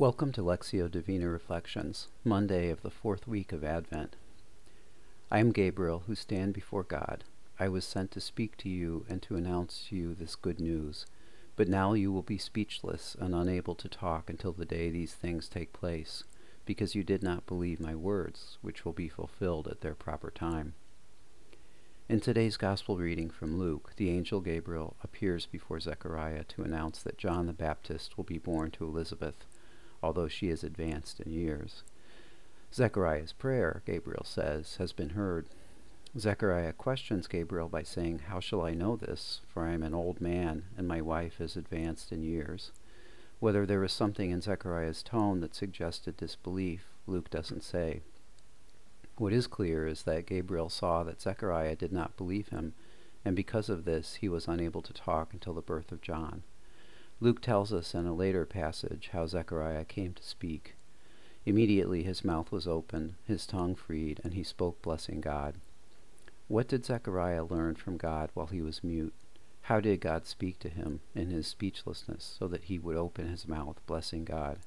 Welcome to Lectio Divina Reflections, Monday of the fourth week of Advent. I am Gabriel, who stand before God. I was sent to speak to you and to announce to you this good news. But now you will be speechless and unable to talk until the day these things take place, because you did not believe my words, which will be fulfilled at their proper time. In today's Gospel reading from Luke, the angel Gabriel appears before Zechariah to announce that John the Baptist will be born to Elizabeth although she is advanced in years. Zechariah's prayer, Gabriel says, has been heard. Zechariah questions Gabriel by saying, How shall I know this? For I am an old man, and my wife is advanced in years. Whether there was something in Zechariah's tone that suggested disbelief, Luke doesn't say. What is clear is that Gabriel saw that Zechariah did not believe him, and because of this he was unable to talk until the birth of John. Luke tells us in a later passage how Zechariah came to speak. Immediately his mouth was open, his tongue freed, and he spoke blessing God. What did Zechariah learn from God while he was mute? How did God speak to him in his speechlessness so that he would open his mouth blessing God?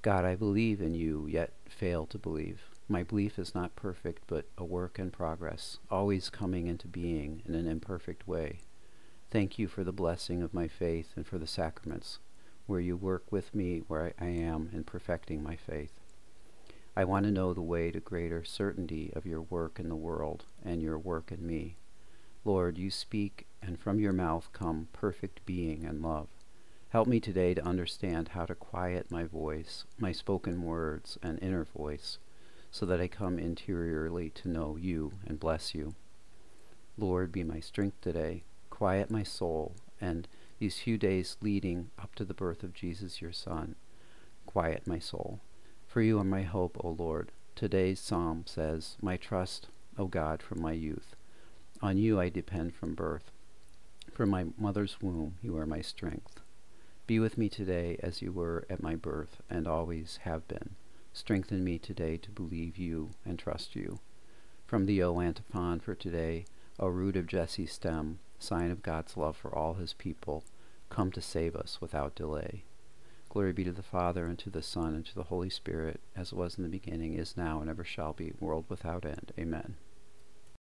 God, I believe in you, yet fail to believe. My belief is not perfect, but a work in progress, always coming into being in an imperfect way. Thank you for the blessing of my faith and for the sacraments, where you work with me where I am in perfecting my faith. I want to know the way to greater certainty of your work in the world and your work in me. Lord, you speak, and from your mouth come perfect being and love. Help me today to understand how to quiet my voice, my spoken words, and inner voice, so that I come interiorly to know you and bless you. Lord, be my strength today quiet my soul, and these few days leading up to the birth of Jesus your Son, quiet my soul. For you are my hope, O Lord. Today's psalm says, My trust, O God, from my youth. On you I depend from birth. From my mother's womb you are my strength. Be with me today as you were at my birth and always have been. Strengthen me today to believe you and trust you. From the O antiphon for today, O root of Jesse's stem, sign of God's love for all his people, come to save us without delay. Glory be to the Father, and to the Son, and to the Holy Spirit, as it was in the beginning, is now, and ever shall be, world without end. Amen.